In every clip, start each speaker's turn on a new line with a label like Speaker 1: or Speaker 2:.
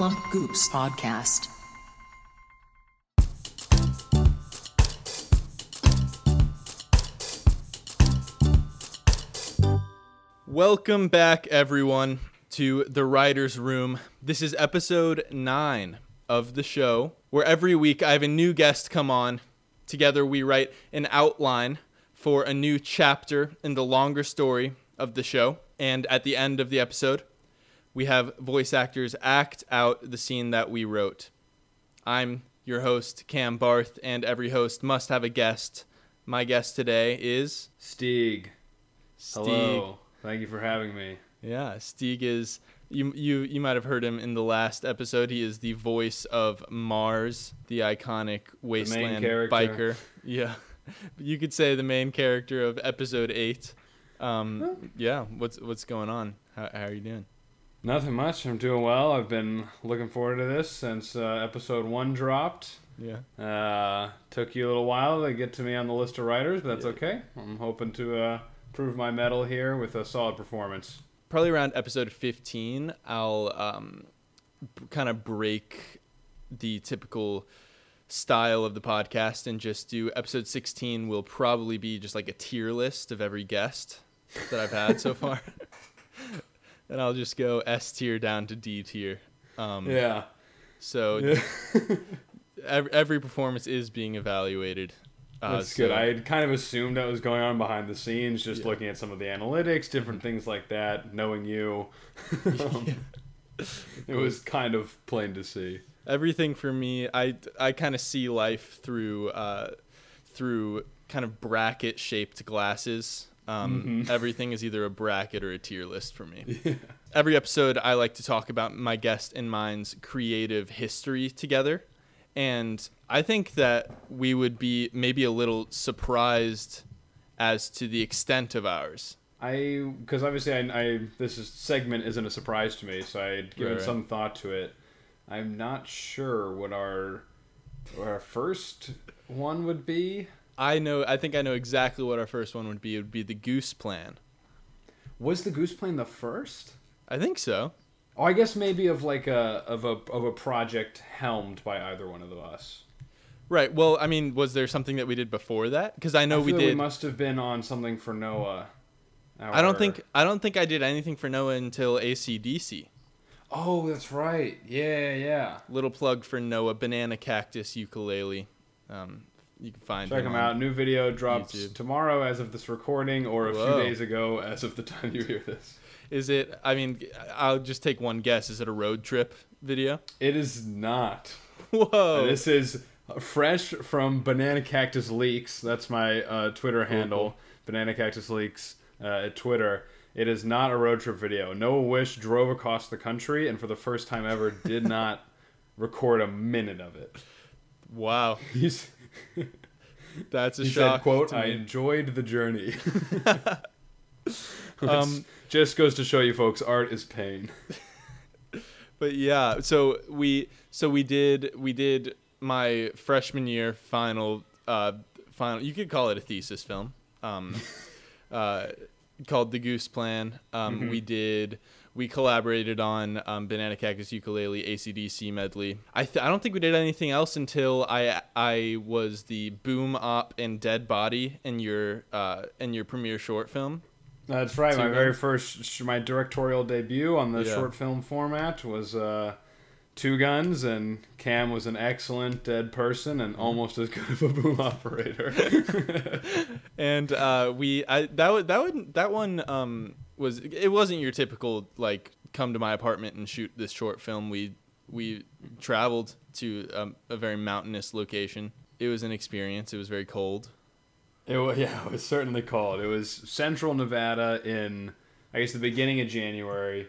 Speaker 1: Plump Goose Podcast.
Speaker 2: Welcome back, everyone, to the Writer's Room. This is episode nine of the show, where every week I have a new guest come on. Together, we write an outline for a new chapter in the longer story of the show. And at the end of the episode, we have voice actors act out the scene that we wrote. I'm your host, Cam Barth, and every host must have a guest. My guest today is
Speaker 3: Stig.
Speaker 2: Steve.
Speaker 3: Hello. Thank you for having me.
Speaker 2: Yeah, Stig is you you you might have heard him in the last episode. He is the voice of Mars, the iconic wasteland
Speaker 3: character.
Speaker 2: biker. Yeah. You could say the main character of episode 8. Um yeah, what's what's going on? How how are you doing?
Speaker 3: Nothing much. I'm doing well. I've been looking forward to this since uh, episode one dropped.
Speaker 2: Yeah.
Speaker 3: Uh, took you a little while to get to me on the list of writers, but that's
Speaker 2: Yeah.
Speaker 3: okay. I'm hoping to uh, prove my mettle here with a solid performance.
Speaker 2: Probably around episode 15, I'll um b- kind of break the typical style of the podcast and just do episode 16 will probably be just like a tier list of every guest that I've had so far. and I'll just go S tier down to D tier. Um,
Speaker 3: Yeah.
Speaker 2: So
Speaker 3: Yeah.
Speaker 2: every, every performance is being evaluated. Uh,
Speaker 3: That's good.
Speaker 2: so-
Speaker 3: I had kind of assumed that was going on behind the scenes, just
Speaker 2: Yeah.
Speaker 3: looking at some of the analytics, different things like that, knowing you. Um, it was kind of plain to see.
Speaker 2: everything for me i i kind of see life through uh through kind of bracket shaped glasses um everything is either a bracket or a tier list for me every episode i like to talk about my guest and mine's creative history together and i think that we would be maybe a little surprised as to the extent of ours
Speaker 3: I because obviously I, I this is, segment isn't a surprise to me, so I had given
Speaker 2: Right, right.
Speaker 3: some thought to it. I'm not sure what our what our first one would be.
Speaker 2: I know i think i know exactly what our first one would be it would be the goose plan
Speaker 3: Was the goose plan the first?
Speaker 2: i think so
Speaker 3: Oh, I guess maybe of like a of a of a project helmed by either one of us.
Speaker 2: Right. Well, I mean, was there something that we did before that? Because I know
Speaker 3: I
Speaker 2: we did.
Speaker 3: We must have been on something for Noah.
Speaker 2: I don't think I don't think I did anything for Noah until ACDC.
Speaker 3: Oh, that's right. Yeah, yeah.
Speaker 2: Little plug for Noah, banana cactus ukulele. Um, you can find
Speaker 3: Check
Speaker 2: him
Speaker 3: them out. New video drops
Speaker 2: YouTube.
Speaker 3: tomorrow as of this recording, or a
Speaker 2: Whoa.
Speaker 3: few days ago as of the time you hear this.
Speaker 2: Is it? I mean, I'll just take one guess. Is it a road trip video?
Speaker 3: It is not.
Speaker 2: Whoa.
Speaker 3: This is fresh from Banana Cactus Leaks. That's my uh, Twitter handle, Banana Cactus Leaks uh, at Twitter. It is not a road trip video. Noah Wish drove across the country and for the first time ever did not record a minute of it.
Speaker 2: Wow.
Speaker 3: He's,
Speaker 2: That's a
Speaker 3: he
Speaker 2: shock.
Speaker 3: said, "quote I enjoyed the journey."
Speaker 2: Um,
Speaker 3: just goes to show you, folks, art is pain.
Speaker 2: but yeah so we so we did we did my freshman year final uh final you could call it a thesis film um uh called the goose plan um we did we collaborated on um, banana cactus ukulele acdc medley I, th- I don't think we did anything else until i i was the boom op and dead body in your uh in your premiere short film
Speaker 3: That's right. My very first, my directorial debut on the
Speaker 2: Yeah.
Speaker 3: short film format was uh, Two Guns, and Cam was an excellent dead person
Speaker 2: Mm-hmm.
Speaker 3: and almost as good of a boom operator.
Speaker 2: and uh, we I that would that would that one um was it wasn't your typical like come to my apartment and shoot this short film. We we traveled to um, a very mountainous location. It was an experience. It was very cold.
Speaker 3: it was, yeah, it was certainly cold. It was central Nevada in, I guess, the beginning of January.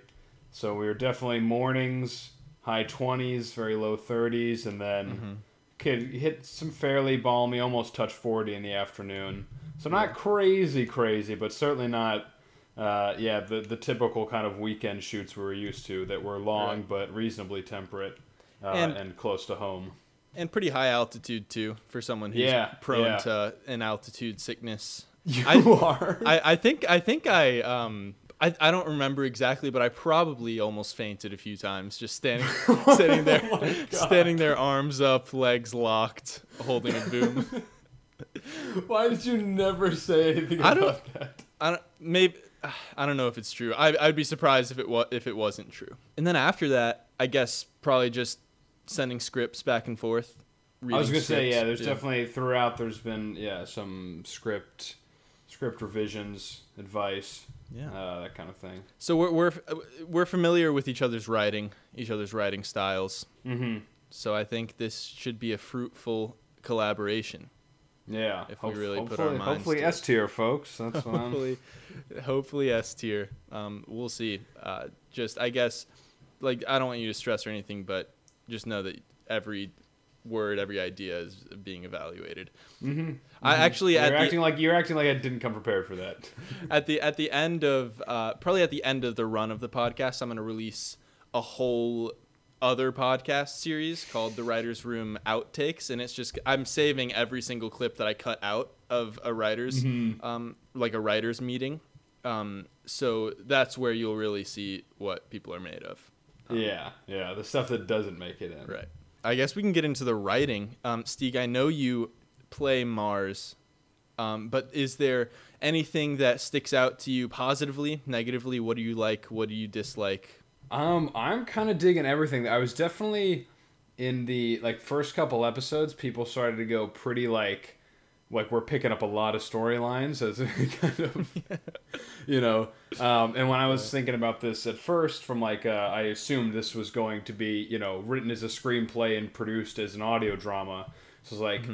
Speaker 3: So we were definitely mornings, high 20s, very low 30s, and then
Speaker 2: Mm-hmm.
Speaker 3: could hit some fairly balmy, almost touch 40 in the afternoon. So not crazy, crazy, but certainly not, uh, yeah, the, the typical kind of weekend shoots we were used to that were long
Speaker 2: Right.
Speaker 3: but reasonably temperate uh,
Speaker 2: And-
Speaker 3: and, close to home.
Speaker 2: And pretty high altitude too for someone who's
Speaker 3: Yeah,
Speaker 2: prone
Speaker 3: yeah.
Speaker 2: to an altitude sickness.
Speaker 3: You
Speaker 2: I-
Speaker 3: are.
Speaker 2: I, I think I think I um I, I don't remember exactly, but I probably almost fainted a few times just standing standing there
Speaker 3: Oh
Speaker 2: standing there arms up, legs locked, holding a boom.
Speaker 3: Why did you never say anything
Speaker 2: I don't-
Speaker 3: about that?
Speaker 2: I don't maybe I don't know if it's true. I I'd be surprised if it was if it wasn't true. And then after that, I guess probably just sending scripts back and forth.
Speaker 3: I was gonna say, yeah. There's definitely throughout. There's been yeah some script, script revisions, advice,
Speaker 2: yeah.
Speaker 3: uh, that kind of thing.
Speaker 2: So we're we're we're familiar with each other's writing, each other's writing styles.
Speaker 3: Mm-hmm.
Speaker 2: So I think this should be a fruitful collaboration.
Speaker 3: Yeah.
Speaker 2: If we really put our
Speaker 3: hopefully,
Speaker 2: minds
Speaker 3: hopefully. S tier, folks. That's what I'm.
Speaker 2: hopefully, hopefully S tier. Um, we'll see. Uh, just I guess, like I don't want you to stress or anything, but just know that every word, every idea is being evaluated.
Speaker 3: Mm-hmm.
Speaker 2: I actually
Speaker 3: You're
Speaker 2: at the,
Speaker 3: acting like you're acting like I didn't come prepared for that.
Speaker 2: at the at the end of uh, probably at the end of the run of the podcast, I'm going to release a whole other podcast series called The Writers Room Outtakes, and it's just I'm saving every single clip that I cut out of a writers um, like a writers meeting. Um, so that's where you'll really see what people are made of.
Speaker 3: yeah, yeah. The stuff that doesn't make it in.
Speaker 2: Right. I guess we can get into the writing. Um, I know you play Mars, um, but is there anything that sticks out to you positively, negatively? What do you like? What do you dislike?
Speaker 3: Um, I'm kind of digging everything. I was definitely in the like first couple episodes. People started to go pretty like, like we're picking up a lot of storylines as kind of, you know. Um, and when I was thinking about this at first, from like uh, I assumed this was going to be you know written as a screenplay and produced as an audio drama. So it's like.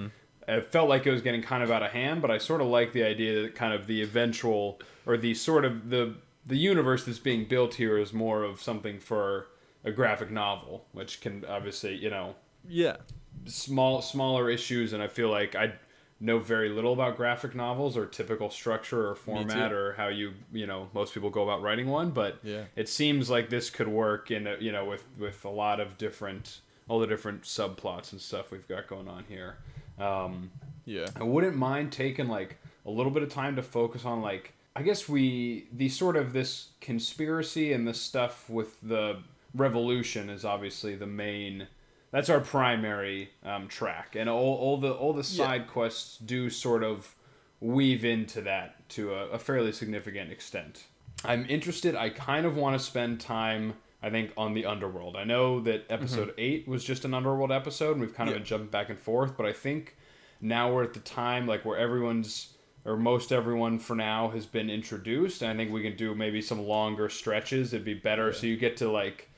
Speaker 3: It felt like it was getting kind of out of hand, but I sort of like the idea that kind of the eventual or the sort of the the universe that's being built here is more of something for a graphic novel, which can obviously you know
Speaker 2: Yeah.
Speaker 3: small smaller issues, and I feel like I know very little about graphic novels or typical structure or format or how you you know most people go about writing one, but
Speaker 2: Yeah.
Speaker 3: it seems like this could work in a, you know with with a lot of different all the different subplots and stuff we've got going on here. Um,
Speaker 2: Yeah.
Speaker 3: I wouldn't mind taking like a little bit of time to focus on like I guess we the sort of this conspiracy and the stuff with the revolution is obviously the main that's our primary um, track and all, all the all the side quests do sort of weave into that to a, a fairly significant extent. I'm interested. I kind of want to spend time. I think on the underworld. I know that episode eight was just an underworld episode, and we've kind of
Speaker 2: Yeah.
Speaker 3: been jumping back and forth. But I think now we're at the time like where everyone's or most everyone for now has been introduced. I think we can do maybe some longer stretches. It'd be better so you get to like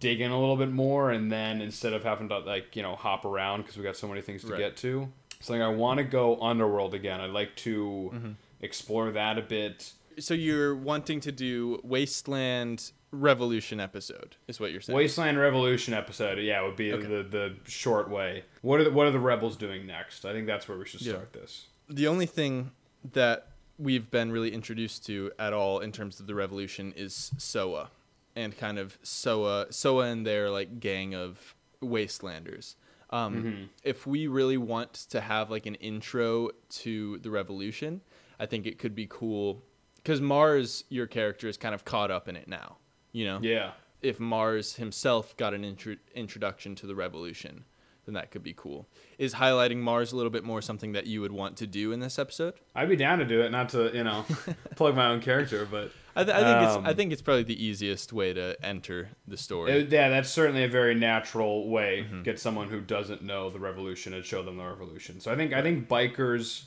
Speaker 3: dig in a little bit more, and then instead of having to like you know hop around because we got so many things to
Speaker 2: Right.
Speaker 3: get to. So like I want to go underworld again. I'd like to
Speaker 2: Mm-hmm.
Speaker 3: explore that a bit.
Speaker 2: So you're wanting to do Wasteland Revolution episode, is what you're saying?
Speaker 3: Wasteland Revolution episode, yeah, would be
Speaker 2: Okay.
Speaker 3: the the short way. What are the, what are the rebels doing next? I think that's where we should
Speaker 2: Yeah.
Speaker 3: start this.
Speaker 2: the only thing that we've been really introduced to at all in terms of the revolution is Soa and kind of Soa Soa and their like gang of wastelanders. Um, If we really want to have like an intro to the revolution, I think it could be cool because Mars, your character, is kind of caught up in it now. You know,
Speaker 3: Yeah,
Speaker 2: if Mars himself got an intro- introduction to the revolution, then that could be cool. Is highlighting Mars a little bit more something that you would want to do in this episode?
Speaker 3: I'd be down to do it, not to you know plug my own character, but
Speaker 2: I, th- I think
Speaker 3: Um,
Speaker 2: it's I think it's probably the easiest way to enter the story.
Speaker 3: it- yeah, that's certainly a very natural way
Speaker 2: Mm-hmm.
Speaker 3: get someone who doesn't know the revolution and show them the revolution. So I think I think bikers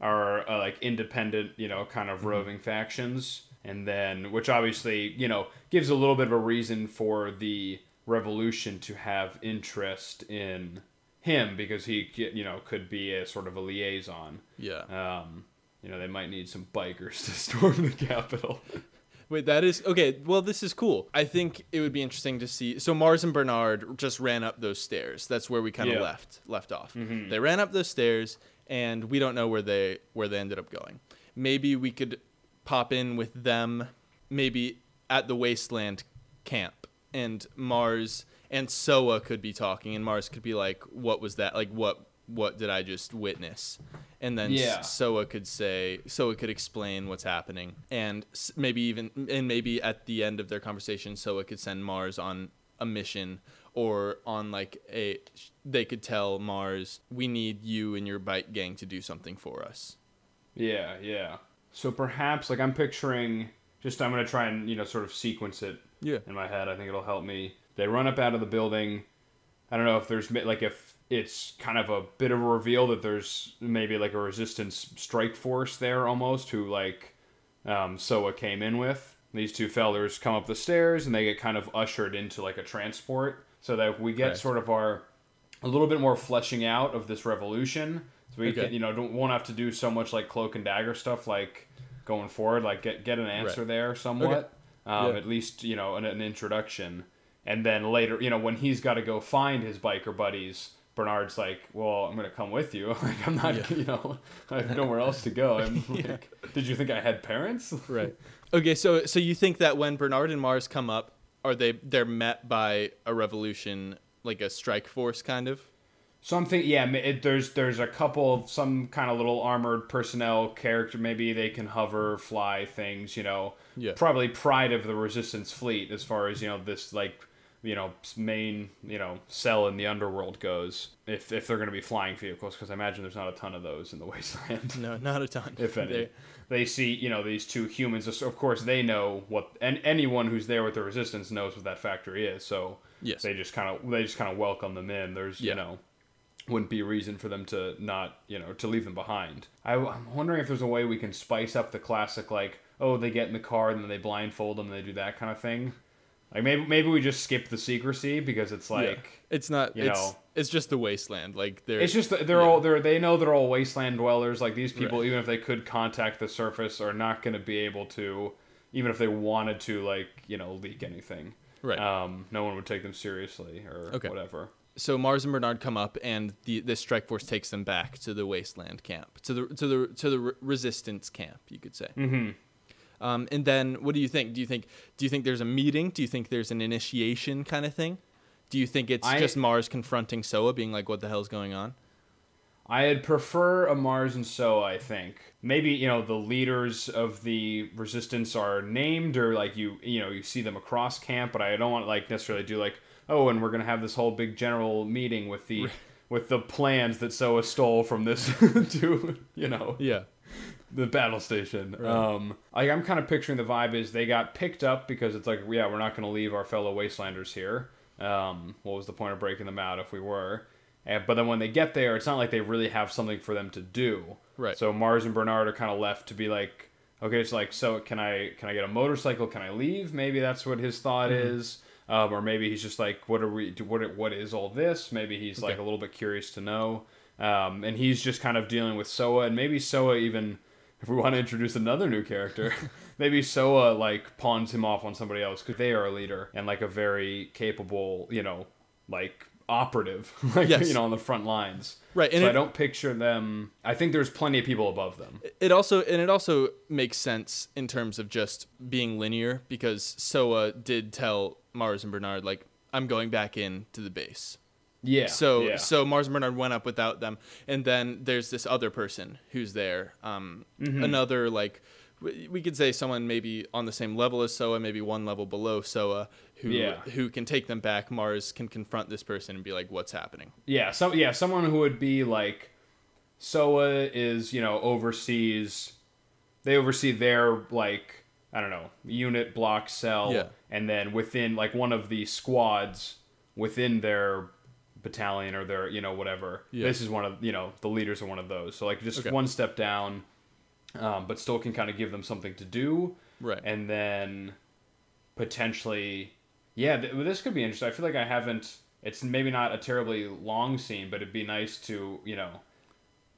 Speaker 3: are uh, like independent, you know, kind
Speaker 2: Mm-hmm.
Speaker 3: of roving factions, and then which obviously you know gives a little bit of a reason for the revolution to have interest in him because he you know could be a sort of a liaison.
Speaker 2: yeah.
Speaker 3: Um, you know, they might need some bikers to storm the Capitol.
Speaker 2: Wait, that is okay. Well, this is cool. I think it would be interesting to see. So Mars and Bernard just ran up those stairs. That's where we kind of
Speaker 3: Yeah.
Speaker 2: left left off. They ran up those stairs, and we don't know where they where they ended up going. Maybe we could pop in with them, maybe at the wasteland camp, and Mars and Soa could be talking, and Mars could be like, "What was that? Like, what what did I just witness?" and then
Speaker 3: Yeah.
Speaker 2: Soa could say Soa could explain what's happening, and maybe even and maybe at the end of their conversation, Soa could send Mars on a mission or on like a they could tell Mars we need you and your bike gang to do something for us.
Speaker 3: Yeah, yeah. So perhaps like I'm picturing just I'm gonna try and you know sort of sequence it
Speaker 2: Yeah.
Speaker 3: in my head. I think it'll help me. They run up out of the building. I don't know if there's like if it's kind of a bit of a reveal that there's maybe like a resistance strike force there almost who like um, Soa came in with. These two fellers come up the stairs and they get kind of ushered into like a transport so that we get
Speaker 2: Correct.
Speaker 3: sort of our a little bit more fleshing out of this revolution. So we
Speaker 2: Okay.
Speaker 3: can, you know don't won't have to do so much like cloak and dagger stuff like going forward. Like get get an answer
Speaker 2: Right.
Speaker 3: there somewhat. Um,
Speaker 2: Yeah.
Speaker 3: At least you know an, an introduction, and then later you know when he's got to go find his biker buddies. Bernard's like, well, I'm gonna come with you. like, I'm not,
Speaker 2: Yeah.
Speaker 3: you know, I have nowhere else to go. I'm like, did you think I had parents?
Speaker 2: Right. Okay, so so you think that when Bernard and Mars come up, are they they're met by a revolution like a strike force kind of?
Speaker 3: Something, yeah, it, there's there's a couple of some kind of little armored personnel character. Maybe they can hover, fly things. You know,
Speaker 2: Yeah.
Speaker 3: probably pride of the Resistance fleet as far as you know this like you know main you know cell in the underworld goes. If if they're going to be flying vehicles, because I imagine there's not a ton of those in the wasteland.
Speaker 2: No, not a ton.
Speaker 3: if any.
Speaker 2: They-
Speaker 3: They see, you know, these two humans. Of course, they know what, and anyone who's there with the resistance knows what that factory is. So
Speaker 2: Yes.
Speaker 3: they just kind of they just kind of welcome them in. There's
Speaker 2: Yeah.
Speaker 3: you know wouldn't be a reason for them to not you know to leave them behind. I, I'm wondering if there's a way we can spice up the classic like oh they get in the car and then they blindfold them and they do that kind of thing. Like maybe maybe we just skip the secrecy because it's like.
Speaker 2: yeah. it's not
Speaker 3: you
Speaker 2: it's
Speaker 3: know-
Speaker 2: it's just the wasteland. Like they're
Speaker 3: It's just they're
Speaker 2: yeah.
Speaker 3: all they're they know they're all wasteland dwellers. Like these people,
Speaker 2: Right.
Speaker 3: even if they could contact the surface, are not going to be able to, even if they wanted to, like you know, leak anything.
Speaker 2: right.
Speaker 3: Um, no one would take them seriously or
Speaker 2: Okay.
Speaker 3: whatever.
Speaker 2: so Mars and Bernard come up, and the this strike force takes them back to the wasteland camp, to the to the to the resistance camp, you could say.
Speaker 3: Mm-hmm.
Speaker 2: Um, and then what do you think? Do you think do you think there's a meeting? Do you think there's an initiation kind of thing? Do you think it's
Speaker 3: I-
Speaker 2: just Mars confronting Soa, being like, "What the hell's going on"?
Speaker 3: I'd prefer a Mars and Soa. I think maybe you know the leaders of the resistance are named or like you you know you see them across camp, but I don't want like necessarily do like oh and we're gonna have this whole big general meeting with the with the plans that Soa stole from this to you know
Speaker 2: Yeah.
Speaker 3: The battle station. Um, like I'm kind of picturing the vibe is they got picked up because it's like yeah we're not going to leave our fellow wastelanders here. Um, what was the point of breaking them out if we were? And, but then when they get there, it's not like they really have something for them to do.
Speaker 2: Right.
Speaker 3: So Mars and Bernard are kind of left to be like, okay, it's like so can I can I get a motorcycle? Can I leave? Maybe that's what his thought is. Um, or maybe he's just like, what are we? What what is all this? Maybe he's like a little bit curious to know. Um, and he's just kind of dealing with Soa, and maybe Soa even, if we want to introduce another new character, maybe Soa like pawns him off on somebody else because they are a leader and like a very capable, you know, like operative, like
Speaker 2: Yes.
Speaker 3: you know, on the front lines.
Speaker 2: Right, and
Speaker 3: so I don't picture them. I think there's plenty of people above them.
Speaker 2: It also and it also makes sense in terms of just being linear because Soa did tell Mars and Bernard like I'm going back in to the base.
Speaker 3: Yeah.
Speaker 2: So
Speaker 3: yeah.
Speaker 2: so Mars and Bernard went up without them, and then there's this other person who's there. Um,
Speaker 3: Mm-hmm.
Speaker 2: another like we we could say someone maybe on the same level as Soa, maybe one level below Soa, who
Speaker 3: Yeah.
Speaker 2: who can take them back. Mars can confront this person and be like, "What's happening?"
Speaker 3: Yeah, so yeah, someone who would be like Soa is, you know, oversees they oversee their like I don't know, unit block cell
Speaker 2: Yeah.
Speaker 3: and then within like one of the squads within their battalion or their, you know, whatever.
Speaker 2: Yeah.
Speaker 3: This is one of, you know, the leaders are one of those. So like just
Speaker 2: Okay.
Speaker 3: one step down um, but still can kind of give them something to do
Speaker 2: Right.
Speaker 3: and then potentially yeah th- this could be interesting i feel like i haven't it's maybe not a terribly long scene but it'd be nice to you know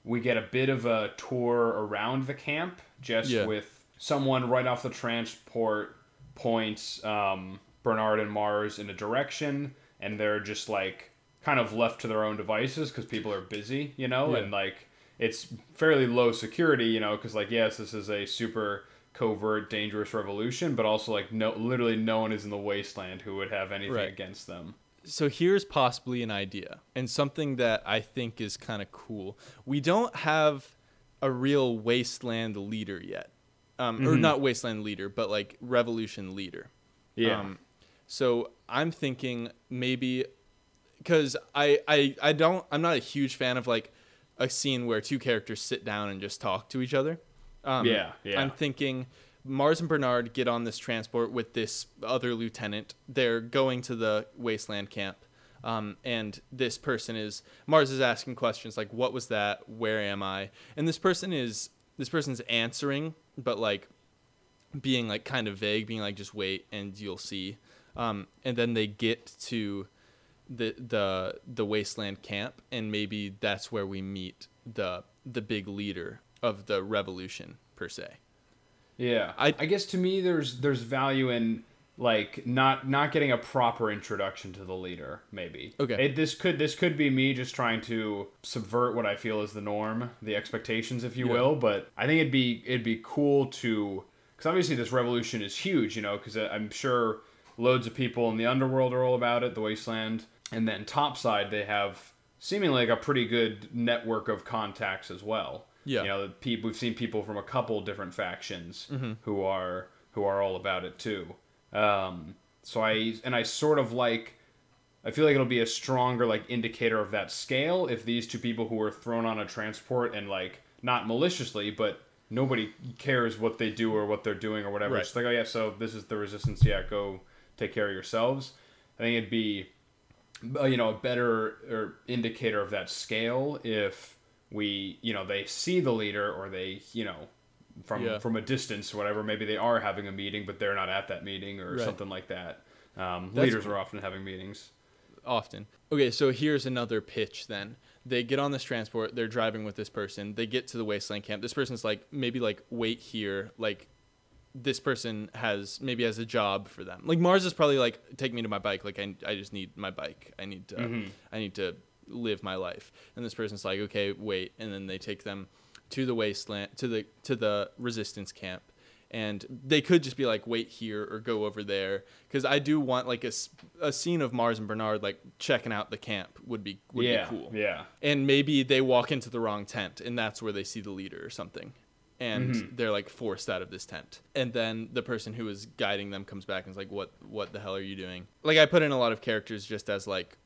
Speaker 3: we get a bit of a tour around the camp just
Speaker 2: Yeah.
Speaker 3: with someone right off the transport points um, bernard and mars in a direction and they're just like kind of left to their own devices because people are busy you know
Speaker 2: Yeah.
Speaker 3: and like it's fairly low security you know because like yes this is a super covert dangerous revolution but also like no literally no one is in the wasteland who would have anything
Speaker 2: Right.
Speaker 3: against them
Speaker 2: so here's possibly an idea and something that I think is kind of cool. We don't have a real wasteland leader yet, um, or not wasteland leader, but like revolution leader.
Speaker 3: Yeah.
Speaker 2: Um, so I'm thinking maybe because I, I I don't I'm not a huge fan of like a scene where two characters sit down and just talk to each other. Um,
Speaker 3: Yeah, yeah.
Speaker 2: I'm thinking Mars and Bernard get on this transport with this other lieutenant. They're going to the wasteland camp. Um, and this person is Mars is asking questions like, "What was that? Where am I?" And this person is this person's answering, but like being like kind of vague, being like, "Just wait and you'll see." Um, and then they get to the the the wasteland camp, and maybe that's where we meet the the big leader of the revolution per se.
Speaker 3: Yeah,
Speaker 2: I-
Speaker 3: I, guess to me there's there's value in like not not getting a proper introduction to the leader. Maybe.
Speaker 2: Okay.
Speaker 3: It, this could this could be me just trying to subvert what I feel is the norm, the expectations, if you
Speaker 2: Yeah.
Speaker 3: will. But I think it'd be it'd be cool to because obviously this revolution is huge, you know, because I'm sure loads of people in the underworld are all about it, the wasteland, and then topside they have seemingly like a pretty good network of contacts as well.
Speaker 2: Yeah.
Speaker 3: You know, the we've seen people from a couple different factions
Speaker 2: Mm-hmm.
Speaker 3: who are who are all about it too. Um, so I and I sort of like. I feel like it'll be a stronger like indicator of that scale if these two people who were thrown on a transport and like not maliciously, but nobody cares what they do or what they're doing or whatever.
Speaker 2: Right.
Speaker 3: It's like, oh yeah, so this is the resistance. Yeah, go take care of yourselves. I think it'd be, you know, a better indicator of that scale if we, you know, they see the leader or they, you know, from
Speaker 2: Yeah.
Speaker 3: from a distance or whatever. Maybe they are having a meeting, but they're not at that meeting or
Speaker 2: Right.
Speaker 3: something like that. Um, leaders
Speaker 2: cool.
Speaker 3: are often having meetings.
Speaker 2: often. Okay, so here's another pitch then. They get on this transport, they're driving with this person. They get to the wasteland camp. This person's like maybe like wait here, like this person has maybe has a job for them. Like Mars is probably like take me to my bike, like I, I just need my bike. I need to mm-hmm. I need to live my life. And this person's like, "Okay, wait." And then they take them to the wasteland to the to the resistance camp and they could just be like wait here or go over there because i do want like a, a scene of mars and bernard like checking out the camp would be would
Speaker 3: yeah,
Speaker 2: be cool
Speaker 3: yeah.
Speaker 2: and maybe they walk into the wrong tent and that's where they see the leader or something and
Speaker 3: Mm-hmm.
Speaker 2: they're like forced out of this tent. And then the person who is guiding them comes back and is like what what the hell are you doing? Like i put in a lot of characters just as like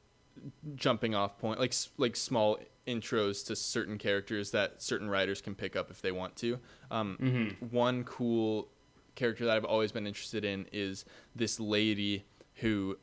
Speaker 2: jumping off point like like small intros to certain characters that certain writers can pick up if they want to. Um, one cool character that i've always been interested in is this lady who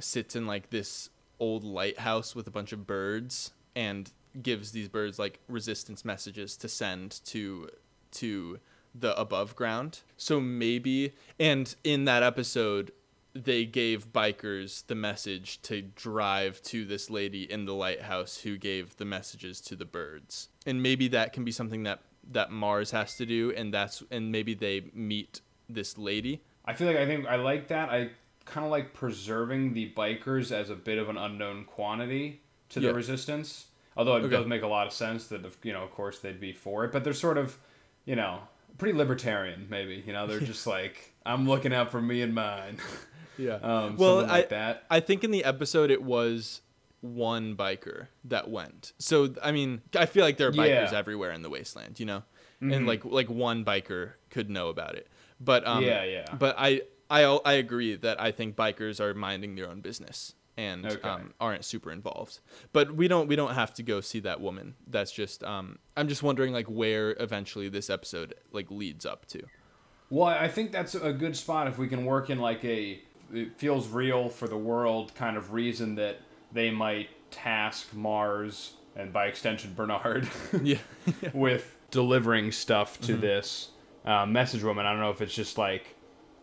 Speaker 2: sits in like this old lighthouse with a bunch of birds and gives these birds like resistance messages to send to to the above ground. So maybe and in that episode they gave bikers the message to drive to this lady in the lighthouse who gave the messages to the birds. And maybe that can be something that that Mars has to do and that's and maybe they meet this lady.
Speaker 3: I feel like I think I like that. I kind of like preserving the bikers as a bit of an unknown quantity to
Speaker 2: Yeah.
Speaker 3: the resistance. Although it
Speaker 2: Okay.
Speaker 3: does make a lot of sense that you know, of course they'd be for it, but they're sort of, you know, pretty libertarian maybe. You know, they're just like I'm looking out for me and mine.
Speaker 2: Yeah.
Speaker 3: Um,
Speaker 2: well,
Speaker 3: something
Speaker 2: I,
Speaker 3: like that.
Speaker 2: I think in the episode it was one biker that went. So I mean, I feel like there are bikers
Speaker 3: Yeah. Mm-hmm.
Speaker 2: everywhere in the wasteland, you know, and like like one biker could know about it. But um,
Speaker 3: Yeah, yeah.
Speaker 2: But I I I agree that I think bikers are minding their own business and
Speaker 3: Okay.
Speaker 2: um, aren't super involved. But we don't we don't have to go see that woman. That's just um, I'm just wondering like where eventually this episode like leads up to.
Speaker 3: Well, I think that's a good spot if we can work in like a it feels real for the world kind of reason that they might task Mars and by extension Bernard
Speaker 2: Yeah.
Speaker 3: with delivering stuff to this uh, message woman. I don't know if it's just like,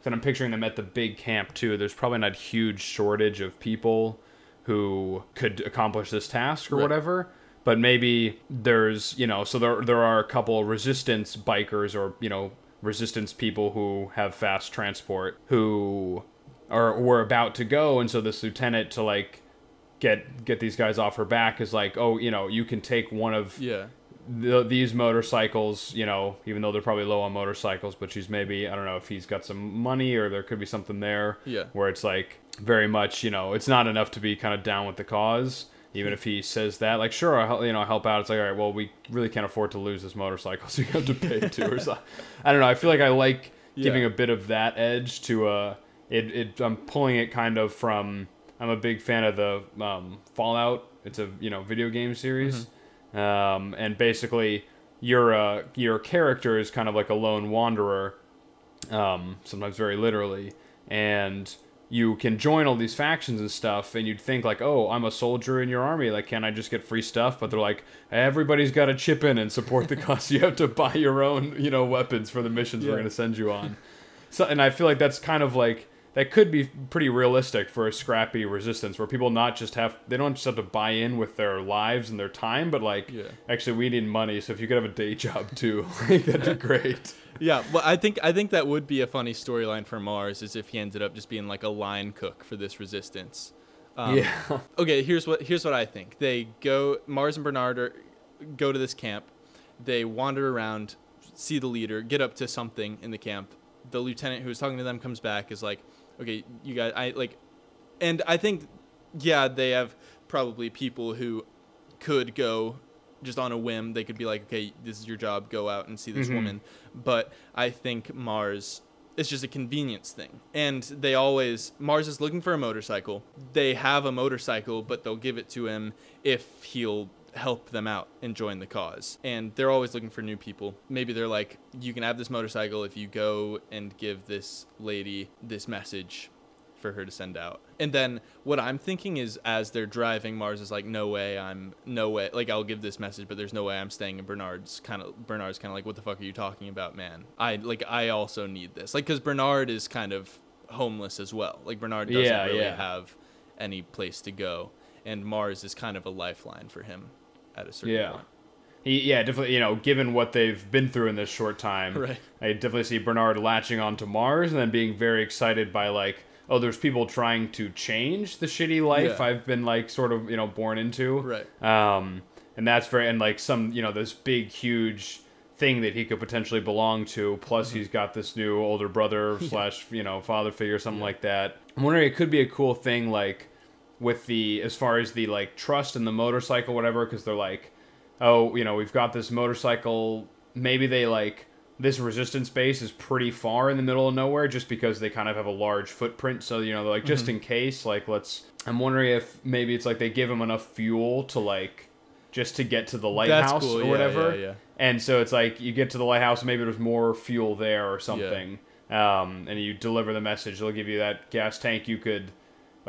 Speaker 3: because I'm picturing them at the big camp too. There's probably not huge shortage of people who could accomplish this task or
Speaker 2: Right.
Speaker 3: whatever. But maybe there's, you know, so there there are a couple resistance bikers or you know resistance people who have fast transport who are were about to go, and so this lieutenant to like get get these guys off her back is like, oh, you know, you can take one of
Speaker 2: Yeah.
Speaker 3: The, these motorcycles, you know, even though they're probably low on motorcycles, but she's maybe I don't know if he's got some money or there could be something there.
Speaker 2: Yeah.
Speaker 3: Where it's like very much, you know, it's not enough to be kind of down with the cause, even if he says that, like, sure, I'll you know, help out. It's like, all right, well, we really can't afford to lose this motorcycle, so you have to pay too, or. I don't know. I feel like I like giving
Speaker 2: Yeah.
Speaker 3: a bit of that edge to uh, it. It I'm pulling it kind of from. I'm a big fan of the um, Fallout. It's a you know video game series, um, and basically your uh, your character is kind of like a lone wanderer, um, sometimes very literally, and you can join all these factions and stuff, and you'd think like, oh, I'm a soldier in your army, like, can I just get free stuff? But they're like, everybody's got to chip in and support the cause. you have to buy your own, you know, weapons for the missions we're gonna send you on. So, and I feel like that's kind of like that could be pretty realistic for a scrappy resistance where people not just have they don't just have to buy in with their lives and their time, but like
Speaker 2: Yeah.
Speaker 3: actually we need money. So if you could have a day job too, like, that'd be great.
Speaker 2: Yeah, well, I think I think that would be a funny storyline for Mars, is if he ended up just being like a line cook for this resistance. Um,
Speaker 3: yeah.
Speaker 2: Okay, here's what here's what I think. They go Mars and Bernard are, go to this camp. They wander around, see the leader, get up to something in the camp. The lieutenant who was talking to them comes back is like, "Okay, you guys, I like," and I think, yeah, they have probably people who could go just on a whim. They could be like, "Okay, this is your job. Go out and see this
Speaker 3: Mhm.
Speaker 2: woman." But I think Mars it's just a convenience thing. And they always Mars is looking for a motorcycle. They have a motorcycle, but they'll give it to him if he'll help them out and join the cause. And they're always looking for new people. Maybe they're like, you can have this motorcycle if you go and give this lady this message for her to send out. And then what I'm thinking is as they're driving, Mars is like, no way, I'm no way. Like I'll give this message, but there's no way I'm staying. And Bernard's kind of Bernard's kind of like, what the fuck are you talking about, man? I like I also need this. Like because Bernard is kind of homeless as well. Like Bernard doesn't
Speaker 3: Yeah,
Speaker 2: really
Speaker 3: yeah.
Speaker 2: have any place to go, and Mars is kind of a lifeline for him at a certain
Speaker 3: Yeah.
Speaker 2: point.
Speaker 3: He, yeah, definitely. You know, given what they've been through in this short time,
Speaker 2: Right.
Speaker 3: I definitely see Bernard latching onto Mars and then being very excited by like, oh, there's people trying to change the shitty life
Speaker 2: Yeah.
Speaker 3: I've been like sort of you know born into.
Speaker 2: Right.
Speaker 3: Um, and that's very and like some you know this big huge thing that he could potentially belong to. Plus,
Speaker 2: Mm-hmm.
Speaker 3: he's got this new older brother slash you know father figure, something like that. I'm wondering it could be a cool thing like with the as far as the like trust in the motorcycle, whatever, because they're like, oh, you know, we've got this motorcycle. Maybe they like this resistance base is pretty far in the middle of nowhere, just because they kind of have a large footprint. So you know, they're like just
Speaker 2: Mm-hmm.
Speaker 3: in case, like let's. I'm wondering if maybe it's like they give them enough fuel to like just to get to the lighthouse
Speaker 2: cool,
Speaker 3: or
Speaker 2: yeah,
Speaker 3: whatever.
Speaker 2: yeah, yeah.
Speaker 3: And so it's like you get to the lighthouse, maybe there's more fuel there or something. Um, and you deliver the message. They'll give you that gas tank. You could,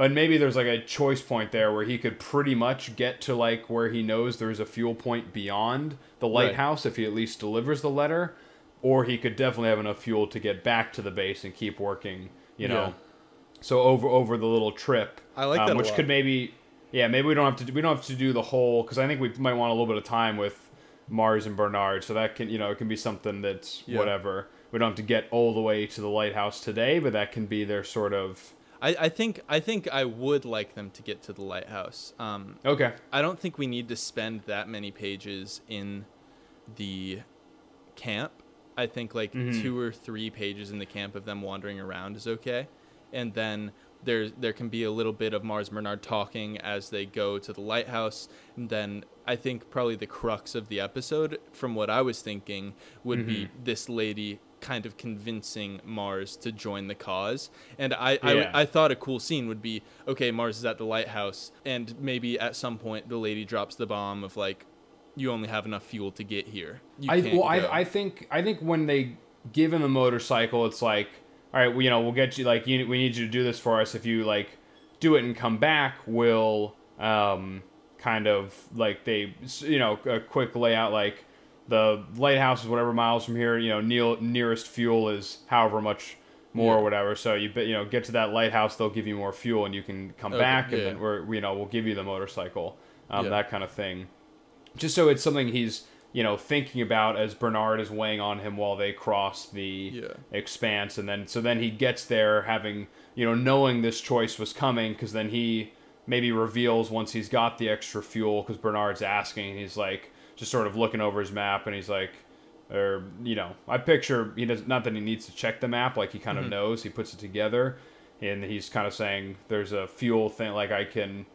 Speaker 3: and maybe there's like a choice point there where he could pretty much get to like where he knows there's a fuel point beyond the
Speaker 2: Right.
Speaker 3: lighthouse if he at least delivers the letter, or he could definitely have enough fuel to get back to the base and keep working. You know,
Speaker 2: Yeah.
Speaker 3: so over over the little trip,
Speaker 2: I like
Speaker 3: um,
Speaker 2: that
Speaker 3: which could maybe, yeah, maybe we don't have to do, we don't have to do the whole because I think we might want a little bit of time with Mars and Bernard, so that can you know it can be something that's
Speaker 2: Yeah.
Speaker 3: whatever. We don't have to get all the way to the lighthouse today, but that can be their sort of
Speaker 2: I, I think I think I would like them to get to the lighthouse. Um,
Speaker 3: okay.
Speaker 2: I don't think we need to spend that many pages in the camp. I think like
Speaker 3: Mhm.
Speaker 2: two or three pages in the camp of them wandering around is okay, and then there there can be a little bit of Mars Bernard talking as they go to the lighthouse, and then I think probably the crux of the episode, from what I was thinking, would be
Speaker 3: Mm-hmm.
Speaker 2: this lady kind of convincing Mars to join the cause. And I,
Speaker 3: Yeah.
Speaker 2: I, I thought a cool scene would be okay, Mars is at the lighthouse, and maybe at some point the lady drops the bomb of like, you only have enough fuel to get here. You
Speaker 3: I well,
Speaker 2: go."
Speaker 3: I, I think I think when they give him the motorcycle, it's like, all right, well, you know, we'll get you like you, we need you to do this for us. If you like do it and come back, we'll um kind of like they you know a quick layout like the lighthouse is whatever miles from here. You know, near, nearest fuel is however much more
Speaker 2: Yeah.
Speaker 3: or whatever. So you you know get to that lighthouse, they'll give you more fuel, and you can come
Speaker 2: Okay,
Speaker 3: back, and then we're you know we'll give you the motorcycle, um,
Speaker 2: Yeah.
Speaker 3: that kind of thing just so it's something he's you know thinking about as Bernard is weighing on him while they cross the
Speaker 2: Yeah.
Speaker 3: expanse and then so then he gets there having you know knowing this choice was coming because then he maybe reveals once he's got the extra fuel because Bernard's asking he's like just sort of looking over his map and he's like or you know I picture he does not that he needs to check the map like he kind of knows he puts it together and he's kind of saying there's a fuel thing like I can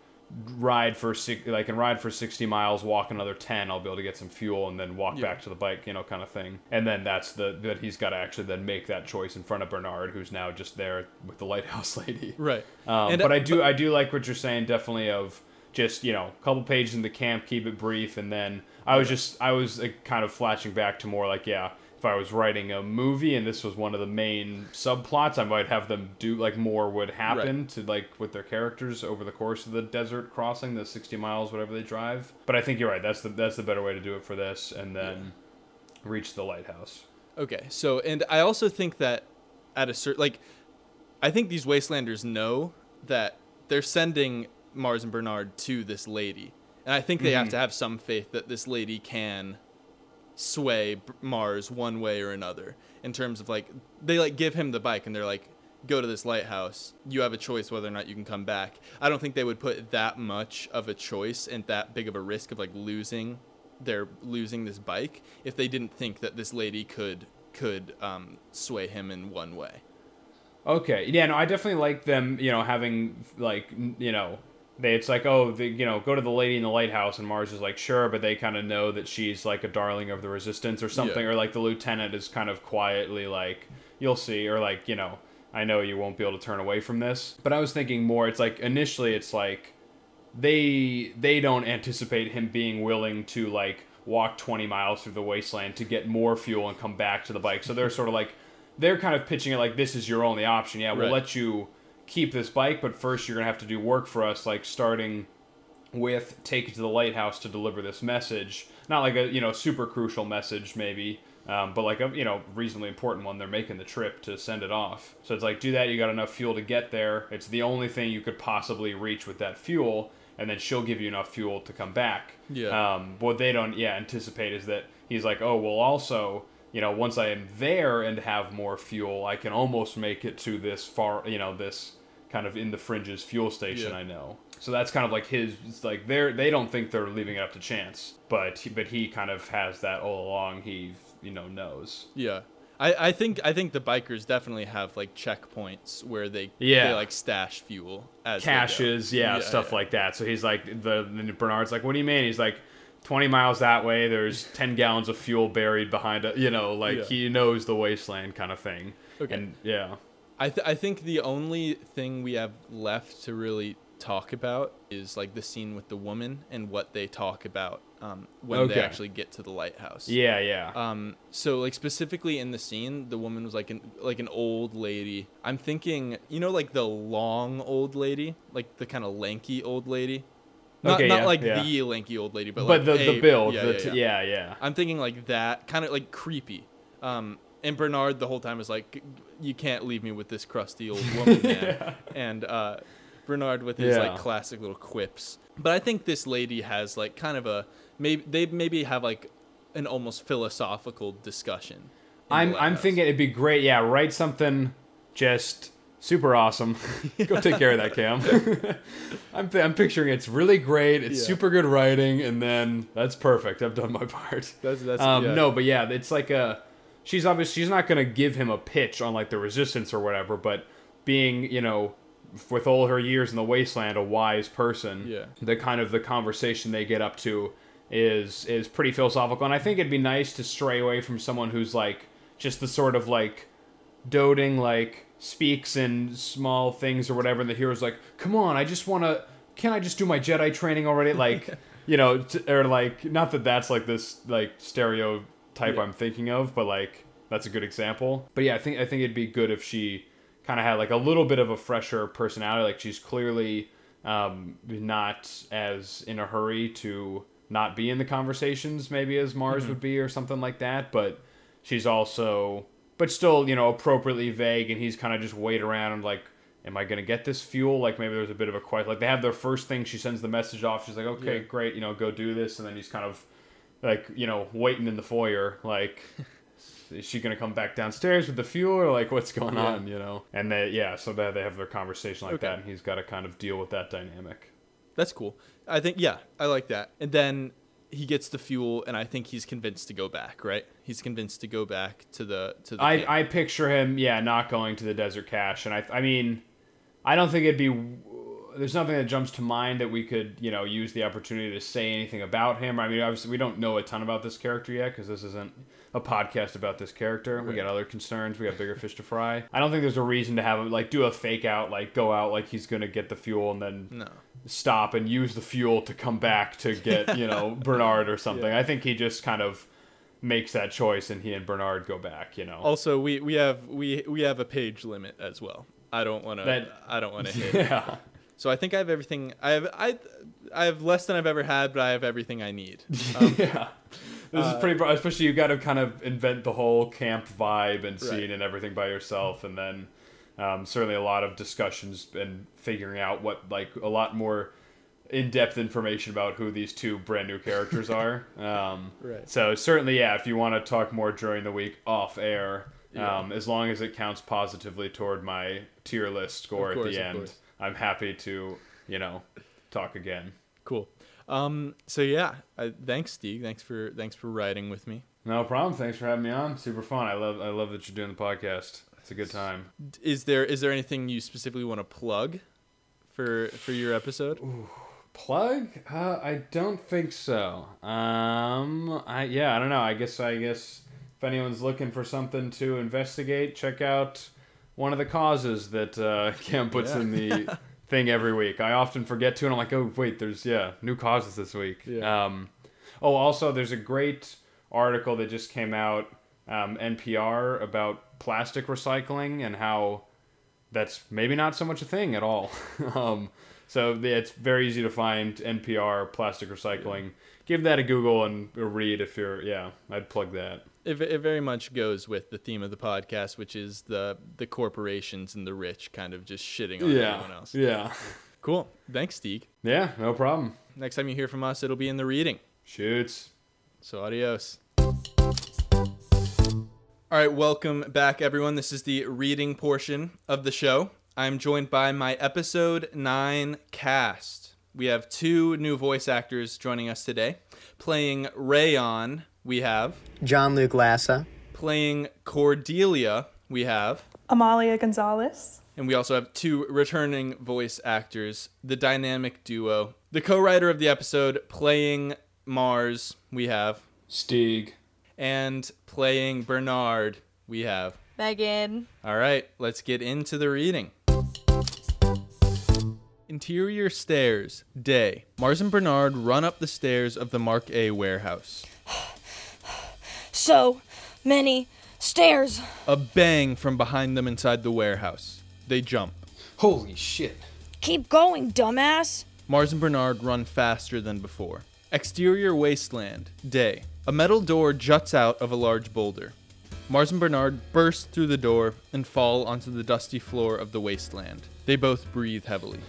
Speaker 3: ride for six, like and ride for 60 miles walk another 10 i'll be able to get some fuel and then walk
Speaker 2: Yeah.
Speaker 3: back to the bike you know kind of thing and then that's the that he's got to actually then make that choice in front of bernard who's now just there with the lighthouse lady
Speaker 2: Right.
Speaker 3: um, but i do i do like what you're saying definitely of just you know a couple pages in the camp keep it brief and then i was just i was uh, kind of flashing back to more like yeah if i was writing a movie and this was one of the main subplots i might have them do like more would happen to like with their characters over the course of the desert crossing the 60 miles whatever they drive. But i think you're right. That's the that's the better way to do it for this and then reach the lighthouse.
Speaker 2: Okay, so and I also think that at a certain like, I think these wastelanders know that they're sending Mars and Bernard to this lady, and I think they have to have some faith that this lady can sway Mars one way or another in terms of like they like give him the bike and they're like go to this lighthouse. You have a choice whether or not you can come back. I don't think they would put that much of a choice and that big of a risk of like losing their losing this bike if they didn't think that this lady could could um, sway him in one way.
Speaker 3: Okay. Yeah, no, I definitely like them, you know, having like, you know, they it's like, oh, the, you know, go to the lady in the lighthouse and Mars is like, sure, but they kind of know that she's like a darling of the resistance or something
Speaker 2: Yeah.
Speaker 3: or like the lieutenant is kind of quietly like, you'll see or like, you know, I know you won't be able to turn away from this. But I was thinking more it's like initially it's like they they don't anticipate him being willing to like walk 20 miles through the wasteland to get more fuel and come back to the bike. So they're sort of like they're kind of pitching it like this is your only option. Yeah, we'll
Speaker 2: Right.
Speaker 3: let you keep this bike, but first you're going to have to do work for us like starting with take it to the lighthouse to deliver this message. Not like a, you know, super crucial message maybe. Um, but like a you know reasonably important one, they're making the trip to send it off. So it's like do that. You got enough fuel to get there. It's the only thing you could possibly reach with that fuel, and then she'll give you enough fuel to come back.
Speaker 2: Yeah.
Speaker 3: Um, what they don't, yeah, anticipate is that he's like, oh, well, also, you know, once I am there and have more fuel, I can almost make it to this far, you know, this kind of in the fringes fuel station.
Speaker 2: Yeah.
Speaker 3: I know. So that's kind of like his. It's like they're they don't think they're leaving it up to chance, but but he kind of has that all along. He you know knows.
Speaker 2: Yeah. I, I think I think the bikers definitely have like checkpoints where they
Speaker 3: Yeah.
Speaker 2: they like stash fuel as
Speaker 3: caches, yeah, stuff like that. So he's like, the, the Bernard's like, what do you mean? He's like, 20 miles that way, there's 10 gallons of fuel buried behind it. You know, like
Speaker 2: Yeah.
Speaker 3: he knows the wasteland kind of thing.
Speaker 2: Okay.
Speaker 3: And yeah.
Speaker 2: I th- I think the only thing we have left to really talk about is like the scene with the woman and what they talk about um, when
Speaker 3: Okay.
Speaker 2: they actually get to the lighthouse.
Speaker 3: Yeah, yeah.
Speaker 2: Um, so like specifically in the scene, the woman was like an like an old lady. I'm thinking, you know, like the long old lady, like the kind of lanky old lady. Not,
Speaker 3: Okay,
Speaker 2: not
Speaker 3: yeah,
Speaker 2: like
Speaker 3: yeah.
Speaker 2: the lanky old lady, but,
Speaker 3: but
Speaker 2: like
Speaker 3: the,
Speaker 2: a-
Speaker 3: the build,
Speaker 2: Yeah,
Speaker 3: the
Speaker 2: yeah,
Speaker 3: t-
Speaker 2: yeah.
Speaker 3: yeah.
Speaker 2: I'm thinking like that, kind of like creepy. Um, and Bernard the whole time is like, "You can't leave me with this crusty old woman, man." And uh, Bernard with his like classic little quips. But I think this lady has like kind of a maybe they maybe have like an almost philosophical discussion.
Speaker 3: I'm I'm thinking it'd be great. Yeah, write something just super awesome. Go take care of that, Cam. I'm I'm picturing it's really great. It's
Speaker 2: Yeah.
Speaker 3: super good writing, and then that's perfect. I've done my part.
Speaker 2: That's- that's-
Speaker 3: um,
Speaker 2: yeah.
Speaker 3: no, but yeah, it's like a. She's obviously she's not gonna give him a pitch on like the resistance or whatever, but being you know with all her years in the wasteland, a wise person.
Speaker 2: Yeah.
Speaker 3: The kind of the conversation they get up to is is pretty philosophical, and I think it'd be nice to stray away from someone who's like just the sort of like doting like speaks in small things or whatever and the hero's like come on i just want to can i just do my jedi training already? Like you know t- or like not that that's like this like stereotype
Speaker 2: Yeah.
Speaker 3: i'm thinking of but like that's a good example. But yeah i think i think it'd be good if she kind of had like a little bit of a fresher personality like she's clearly um, not as in a hurry to not be in the conversations maybe as mars would be or something like that but she's also but still you know appropriately vague and he's kind of just wait around and like am i going to get this fuel like maybe there's a bit of a question like they have their first thing she sends the message off she's like okay
Speaker 2: Yeah.
Speaker 3: great you know go do this and then he's kind of like you know waiting in the foyer like is she gonna come back downstairs with the fuel or like what's going
Speaker 2: Yeah.
Speaker 3: on you know and they yeah so that they have their conversation like
Speaker 2: Okay.
Speaker 3: that and he's got to kind of deal with that dynamic
Speaker 2: That's cool. I think yeah, I like that. And then he gets the fuel, and I think he's convinced to go back. Right? He's convinced to go back to the to the. camp.
Speaker 3: I, I picture him, yeah, not going to the desert cache, and I, I mean, I don't think it'd be, there's nothing that jumps to mind that we could you know use the opportunity to say anything about him. I mean, obviously we don't know a ton about this character yet because this isn't a podcast about this character. We got other concerns. We got bigger fish to fry. I don't think there's a reason to have him like do a fake out, like go out like he's gonna get the fuel and then
Speaker 2: No.
Speaker 3: Stop and use the fuel to come back to get you know Bernard or something. I think he just kind of makes that choice and he and Bernard go back. You know.
Speaker 2: Also, we we have we we have a page limit as well. I don't want to. I don't want to hit.
Speaker 3: yeah.
Speaker 2: So I think I have everything. I have I I have less than I've ever had, but I have everything I need. Um,
Speaker 3: yeah. This is pretty, especially you got to kind of invent the whole camp vibe and scene
Speaker 2: Right.
Speaker 3: and everything by yourself, and then um, certainly a lot of discussions and figuring out what like a lot more in-depth information about who these two brand new characters are. Um,
Speaker 2: Right.
Speaker 3: So certainly, yeah, if you want to talk more during the week off air,
Speaker 2: Yeah.
Speaker 3: um, as long as it counts positively toward my tier list score
Speaker 2: course,
Speaker 3: at the end,
Speaker 2: course.
Speaker 3: I'm happy to you know talk again.
Speaker 2: cool. Um. So yeah. I, thanks, Stig. Thanks for thanks for writing with me.
Speaker 3: No problem. Thanks for having me on. Super fun. I love I love that you're doing the podcast. It's a good time.
Speaker 2: Is there is there anything you specifically want to plug for for your episode?
Speaker 3: Plug? Uh, I don't think so. Um, I yeah, I don't know. I guess I guess if anyone's looking for something to investigate, check out one of the causes that uh, Cam puts
Speaker 2: Yeah.
Speaker 3: in the thing every week. I often forget to, and I'm like, oh wait, there's yeah new causes this week.
Speaker 2: Yeah.
Speaker 3: Um, oh, also there's a great article that just came out, um, NPR about plastic recycling and how that's maybe not so much a thing at all. um, so it's very easy to find NPR plastic recycling. Give that a Google and a read if you're yeah. I'd plug that.
Speaker 2: It, it very much goes with the theme of the podcast, which is the the corporations and the rich kind of just shitting on everyone else.
Speaker 3: yeah,
Speaker 2: Cool. Thanks, Stig.
Speaker 3: yeah. No problem.
Speaker 2: Next time you hear from us, it'll be in the reading.
Speaker 3: Shoots.
Speaker 2: So adios. All right, welcome back, everyone. This is the reading portion of the show. I'm joined by my episode nine cast. We have two new voice actors joining us today. Playing Rayon, we have.
Speaker 4: Jon Luke Lassa.
Speaker 2: Playing Cordelia, we have.
Speaker 5: Amalia Gonzalez.
Speaker 2: And we also have two returning voice actors, the dynamic duo. The co writer of the episode, playing Mars, we have.
Speaker 3: Stig.
Speaker 2: And playing Bernard, we have.
Speaker 6: Meghan.
Speaker 2: All right, let's get into the reading. Interior stairs, day. Mars and Bernard run up the stairs of the Mark A warehouse.
Speaker 6: So many stairs.
Speaker 2: A bang from behind them inside the warehouse. They jump.
Speaker 3: Holy shit.
Speaker 6: Keep going, dumbass.
Speaker 2: Mars and Bernard run faster than before. Exterior wasteland, day. A metal door juts out of a large boulder. Mars and Bernard burst through the door and fall onto the dusty floor of the wasteland. They both breathe heavily.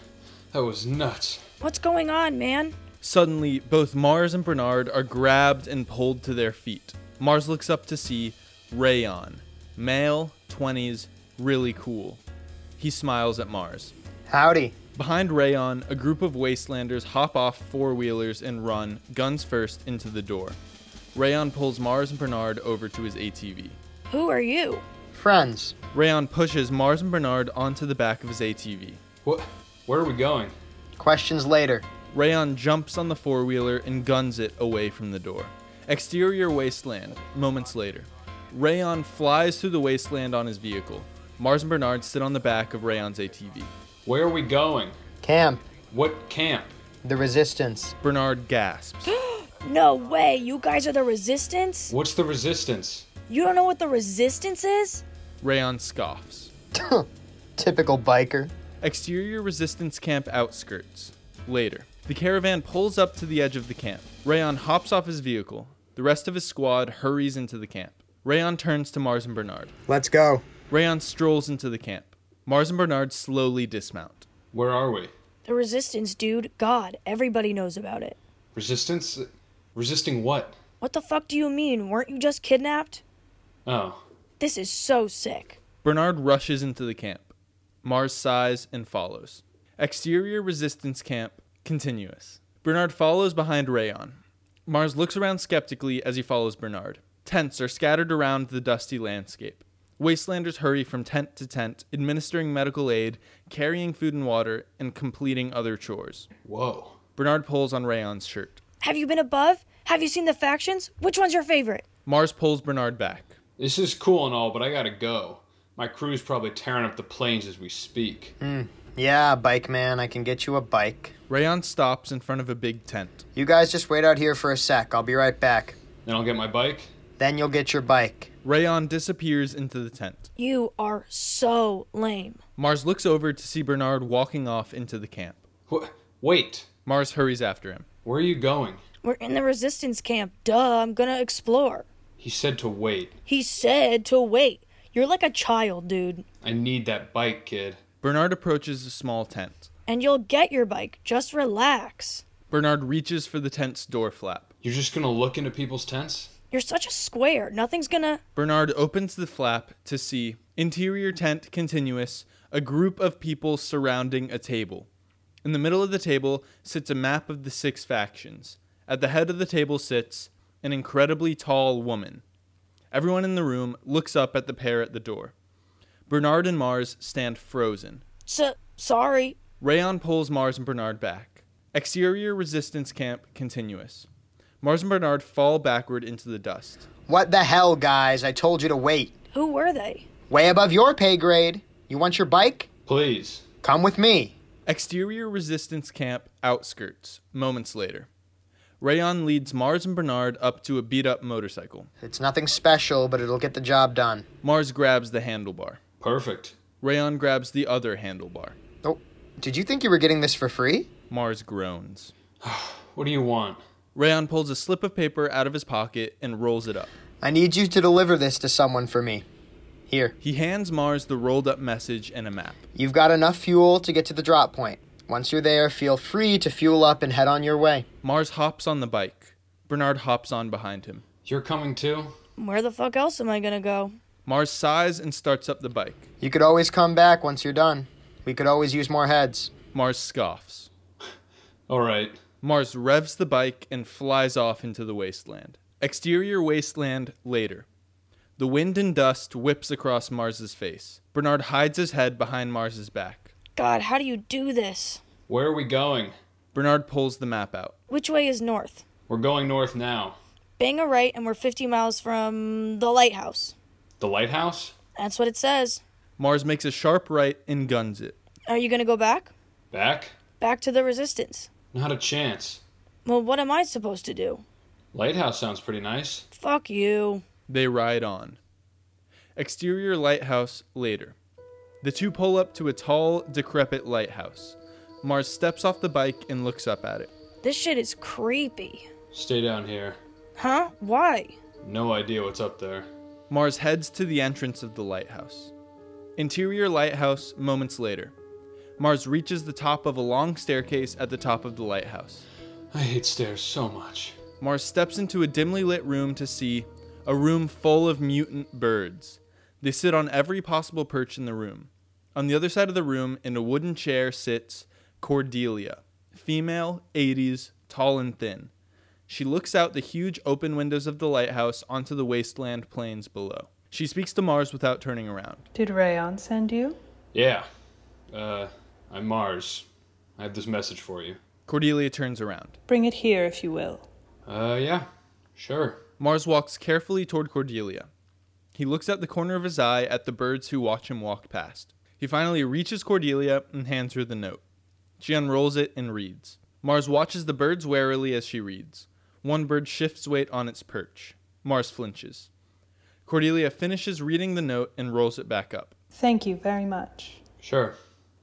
Speaker 3: That was nuts.
Speaker 6: What's going on, man?
Speaker 2: Suddenly, both Mars and Bernard are grabbed and pulled to their feet. Mars looks up to see Rayon, male, 20s, really cool. He smiles at Mars.
Speaker 4: Howdy.
Speaker 2: Behind Rayon, a group of wastelanders hop off four wheelers and run, guns first, into the door. Rayon pulls Mars and Bernard over to his ATV.
Speaker 6: Who are you?
Speaker 4: Friends.
Speaker 2: Rayon pushes Mars and Bernard onto the back of his ATV.
Speaker 3: What? Where are we going?
Speaker 4: Questions later.
Speaker 2: Rayon jumps on the four wheeler and guns it away from the door. Exterior wasteland, moments later. Rayon flies through the wasteland on his vehicle. Mars and Bernard sit on the back of Rayon's ATV.
Speaker 3: Where are we going?
Speaker 4: Camp.
Speaker 3: What camp?
Speaker 4: The Resistance.
Speaker 2: Bernard gasps.
Speaker 6: No way, you guys are the resistance?
Speaker 3: What's the resistance?
Speaker 6: You don't know what the resistance is?
Speaker 2: Rayon scoffs.
Speaker 4: Typical biker.
Speaker 2: Exterior resistance camp outskirts. Later. The caravan pulls up to the edge of the camp. Rayon hops off his vehicle. The rest of his squad hurries into the camp. Rayon turns to Mars and Bernard.
Speaker 4: Let's go.
Speaker 2: Rayon strolls into the camp. Mars and Bernard slowly dismount.
Speaker 3: Where are we?
Speaker 6: The resistance, dude. God, everybody knows about it.
Speaker 3: Resistance? Resisting what?
Speaker 6: What the fuck do you mean? Weren't you just kidnapped?
Speaker 3: Oh.
Speaker 6: This is so sick.
Speaker 2: Bernard rushes into the camp. Mars sighs and follows. Exterior resistance camp continuous. Bernard follows behind Rayon. Mars looks around skeptically as he follows Bernard. Tents are scattered around the dusty landscape. Wastelanders hurry from tent to tent, administering medical aid, carrying food and water, and completing other chores.
Speaker 3: Whoa.
Speaker 2: Bernard pulls on Rayon's shirt.
Speaker 6: Have you been above? Have you seen the factions? Which one's your favorite?
Speaker 2: Mars pulls Bernard back.
Speaker 3: This is cool and all, but I gotta go. My crew's probably tearing up the plains as we speak. Hmm.
Speaker 4: Yeah, bike man, I can get you a bike.
Speaker 2: Rayon stops in front of a big tent.
Speaker 4: You guys just wait out here for a sec. I'll be right back.
Speaker 3: Then I'll get my bike.
Speaker 4: Then you'll get your bike.
Speaker 2: Rayon disappears into the tent.
Speaker 6: You are so lame.
Speaker 2: Mars looks over to see Bernard walking off into the camp.
Speaker 3: Wh- wait.
Speaker 2: Mars hurries after him.
Speaker 3: Where are you going?
Speaker 6: We're in the resistance camp. Duh, I'm gonna explore.
Speaker 3: He said to wait.
Speaker 6: He said to wait. You're like a child, dude.
Speaker 3: I need that bike, kid.
Speaker 2: Bernard approaches a small tent.
Speaker 6: And you'll get your bike. Just relax.
Speaker 2: Bernard reaches for the tent's door flap.
Speaker 3: You're just gonna look into people's tents?
Speaker 6: You're such a square. Nothing's gonna.
Speaker 2: Bernard opens the flap to see interior tent continuous, a group of people surrounding a table. In the middle of the table sits a map of the six factions. At the head of the table sits an incredibly tall woman. Everyone in the room looks up at the pair at the door. Bernard and Mars stand frozen.
Speaker 6: S- sorry.
Speaker 2: Rayon pulls Mars and Bernard back. Exterior resistance camp continuous. Mars and Bernard fall backward into the dust.
Speaker 4: What the hell, guys? I told you to wait.
Speaker 6: Who were they?
Speaker 4: Way above your pay grade. You want your bike?
Speaker 3: Please.
Speaker 4: Come with me.
Speaker 2: Exterior resistance camp outskirts, moments later. Rayon leads Mars and Bernard up to a beat up motorcycle.
Speaker 4: It's nothing special, but it'll get the job done.
Speaker 2: Mars grabs the handlebar.
Speaker 3: Perfect.
Speaker 2: Rayon grabs the other handlebar.
Speaker 4: Oh, did you think you were getting this for free?
Speaker 2: Mars groans.
Speaker 3: What do you want?
Speaker 2: Rayon pulls a slip of paper out of his pocket and rolls it up.
Speaker 4: I need you to deliver this to someone for me. Here.
Speaker 2: He hands Mars the rolled up message and a map.
Speaker 4: You've got enough fuel to get to the drop point. Once you're there, feel free to fuel up and head on your way.
Speaker 2: Mars hops on the bike. Bernard hops on behind him.
Speaker 3: You're coming too?
Speaker 6: Where the fuck else am I gonna go?
Speaker 2: Mars sighs and starts up the bike.
Speaker 4: You could always come back once you're done. We could always use more heads.
Speaker 2: Mars scoffs.
Speaker 3: Alright.
Speaker 2: Mars revs the bike and flies off into the wasteland. Exterior wasteland later. The wind and dust whips across Mars's face. Bernard hides his head behind Mars's back.
Speaker 6: God, how do you do this?
Speaker 3: Where are we going?
Speaker 2: Bernard pulls the map out.
Speaker 6: Which way is north?
Speaker 3: We're going north now.
Speaker 6: Bang a right, and we're 50 miles from the lighthouse.
Speaker 3: The lighthouse?
Speaker 6: That's what it says.
Speaker 2: Mars makes a sharp right and guns it.
Speaker 6: Are you gonna go back?
Speaker 3: Back?
Speaker 6: Back to the resistance.
Speaker 3: Not a chance.
Speaker 6: Well, what am I supposed to do?
Speaker 3: Lighthouse sounds pretty nice.
Speaker 6: Fuck you.
Speaker 2: They ride on. Exterior lighthouse later. The two pull up to a tall, decrepit lighthouse. Mars steps off the bike and looks up at it.
Speaker 6: This shit is creepy.
Speaker 3: Stay down here.
Speaker 6: Huh? Why?
Speaker 3: No idea what's up there.
Speaker 2: Mars heads to the entrance of the lighthouse. Interior lighthouse moments later. Mars reaches the top of a long staircase at the top of the lighthouse.
Speaker 3: I hate stairs so much.
Speaker 2: Mars steps into a dimly lit room to see a room full of mutant birds. They sit on every possible perch in the room. On the other side of the room, in a wooden chair, sits Cordelia, female, 80s, tall and thin. She looks out the huge open windows of the lighthouse onto the wasteland plains below. She speaks to Mars without turning around.
Speaker 5: Did Rayon send you?
Speaker 3: Yeah. Uh, I'm Mars. I have this message for you.
Speaker 2: Cordelia turns around.
Speaker 5: Bring it here if you will.
Speaker 3: Uh, yeah. Sure.
Speaker 2: Mars walks carefully toward Cordelia. He looks at the corner of his eye at the birds who watch him walk past. He finally reaches Cordelia and hands her the note. She unrolls it and reads. Mars watches the birds warily as she reads. One bird shifts weight on its perch. Mars flinches. Cordelia finishes reading the note and rolls it back up.
Speaker 5: Thank you very much.
Speaker 3: Sure.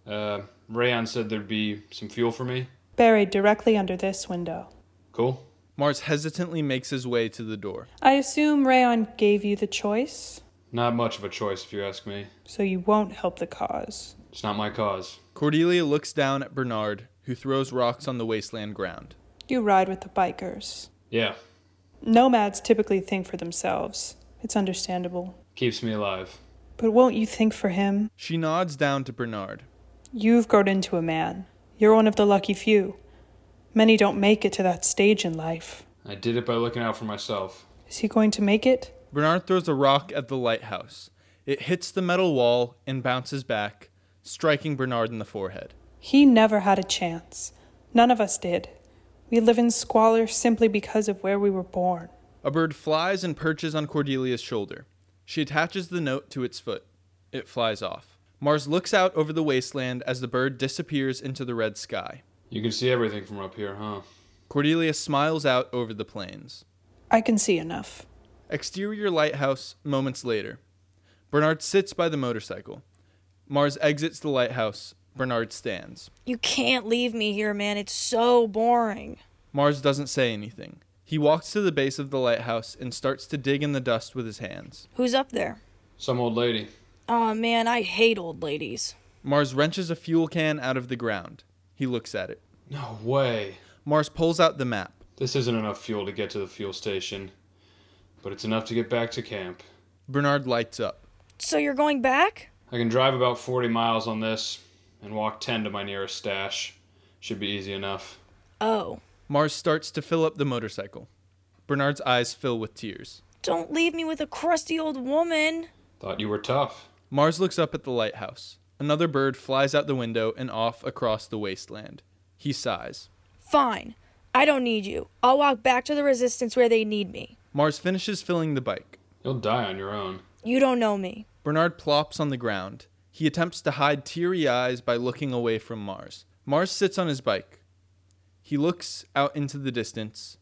Speaker 3: Uh, Rayon said there'd be some fuel for me.
Speaker 5: Buried directly under this window.
Speaker 3: Cool.
Speaker 2: Mars hesitantly makes his way to the door.
Speaker 5: I assume Rayon gave you the choice,
Speaker 3: Not much of a choice, if you ask me.
Speaker 5: so you won't help the cause.
Speaker 3: It's not my cause.
Speaker 2: Cordelia looks down at Bernard, who throws rocks on the wasteland ground.
Speaker 5: You ride with the bikers.
Speaker 3: Yeah.
Speaker 5: Nomads typically think for themselves. It's understandable.
Speaker 3: Keeps me alive.
Speaker 5: But won't you think for him?
Speaker 2: She nods down to Bernard.
Speaker 5: You've grown into a man. You're one of the lucky few. Many don't make it to that stage in life.
Speaker 3: I did it by looking out for myself.
Speaker 5: Is he going to make it?
Speaker 2: Bernard throws a rock at the lighthouse. It hits the metal wall and bounces back, striking Bernard in the forehead.
Speaker 5: He never had a chance. None of us did. We live in squalor simply because of where we were born.
Speaker 2: A bird flies and perches on Cordelia's shoulder. She attaches the note to its foot. It flies off. Mars looks out over the wasteland as the bird disappears into the red sky.
Speaker 3: You can see everything from up here, huh?
Speaker 2: Cordelia smiles out over the plains.
Speaker 5: I can see enough.
Speaker 2: Exterior lighthouse moments later. Bernard sits by the motorcycle. Mars exits the lighthouse. Bernard stands.
Speaker 6: You can't leave me here, man. It's so boring.
Speaker 2: Mars doesn't say anything. He walks to the base of the lighthouse and starts to dig in the dust with his hands.
Speaker 6: Who's up there?
Speaker 3: Some old lady.
Speaker 6: Aw, man, I hate old ladies.
Speaker 2: Mars wrenches a fuel can out of the ground. He looks at it.
Speaker 3: No way.
Speaker 2: Mars pulls out the map.
Speaker 3: This isn't enough fuel to get to the fuel station, but it's enough to get back to camp.
Speaker 2: Bernard lights up.
Speaker 6: So you're going back?
Speaker 3: I can drive about 40 miles on this and walk 10 to my nearest stash. Should be easy enough.
Speaker 6: Oh.
Speaker 2: Mars starts to fill up the motorcycle. Bernard's eyes fill with tears.
Speaker 6: Don't leave me with a crusty old woman.
Speaker 3: Thought you were tough.
Speaker 2: Mars looks up at the lighthouse. Another bird flies out the window and off across the wasteland. He sighs.
Speaker 6: Fine. I don't need you. I'll walk back to the resistance where they need me.
Speaker 2: Mars finishes filling the bike.
Speaker 3: You'll die on your own.
Speaker 6: You don't know me.
Speaker 2: Bernard plops on the ground. He attempts to hide teary eyes by looking away from Mars. Mars sits on his bike. He looks out into the distance,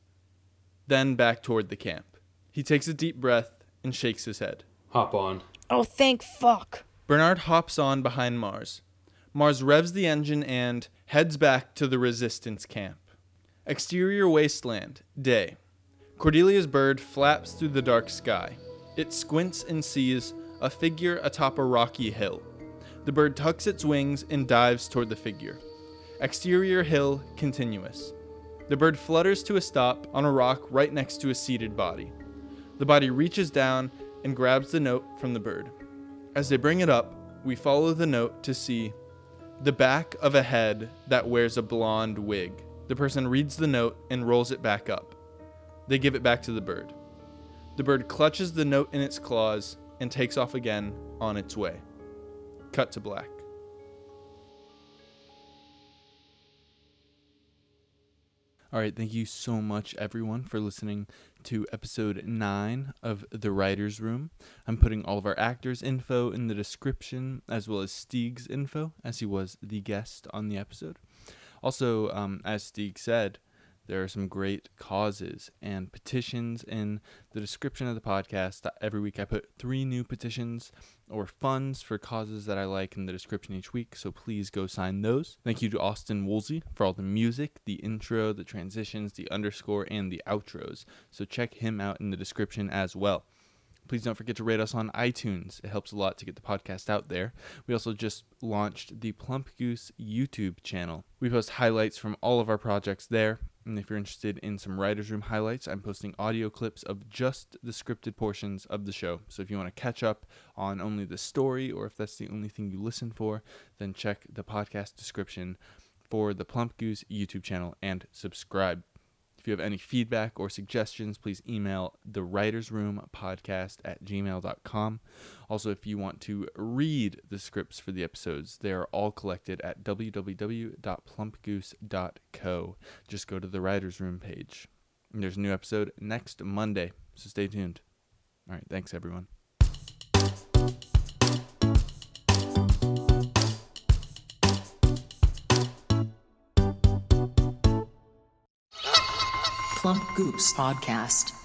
Speaker 2: then back toward the camp. He takes a deep breath and shakes his head.
Speaker 3: Hop on.
Speaker 6: Oh, thank fuck.
Speaker 2: Bernard hops on behind Mars. Mars revs the engine and heads back to the resistance camp. Exterior wasteland, day. Cordelia's bird flaps through the dark sky. It squints and sees a figure atop a rocky hill. The bird tucks its wings and dives toward the figure. Exterior hill continuous. The bird flutters to a stop on a rock right next to a seated body. The body reaches down and grabs the note from the bird. As they bring it up, we follow the note to see the back of a head that wears a blonde wig. The person reads the note and rolls it back up. They give it back to the bird. The bird clutches the note in its claws and takes off again on its way. Cut to black. All right, thank you so much, everyone, for listening to episode 9 of The Writer's Room. I'm putting all of our actors' info in the description, as well as Stig's info, as he was the guest on the episode. Also, um, as Stieg said, there are some great causes and petitions in the description of the podcast. Every week I put three new petitions or funds for causes that I like in the description each week, so please go sign those. Thank you to Austin Woolsey for all the music, the intro, the transitions, the underscore, and the outros. So check him out in the description as well. Please don't forget to rate us on iTunes. It helps a lot to get the podcast out there. We also just launched the Plump Goose YouTube channel. We post highlights from all of our projects there. And if you're interested in some writer's room highlights, I'm posting audio clips of just the scripted portions of the show. So if you want to catch up on only the story, or if that's the only thing you listen for, then check the podcast description for the Plump Goose YouTube channel and subscribe. If you have any feedback or suggestions, please email the writers room podcast at gmail.com. Also, if you want to read the scripts for the episodes, they are all collected at www.plumpgoose.co. Just go to the writers room page. And there's a new episode next Monday, so stay tuned. All right, thanks everyone.
Speaker 1: Goops Podcast.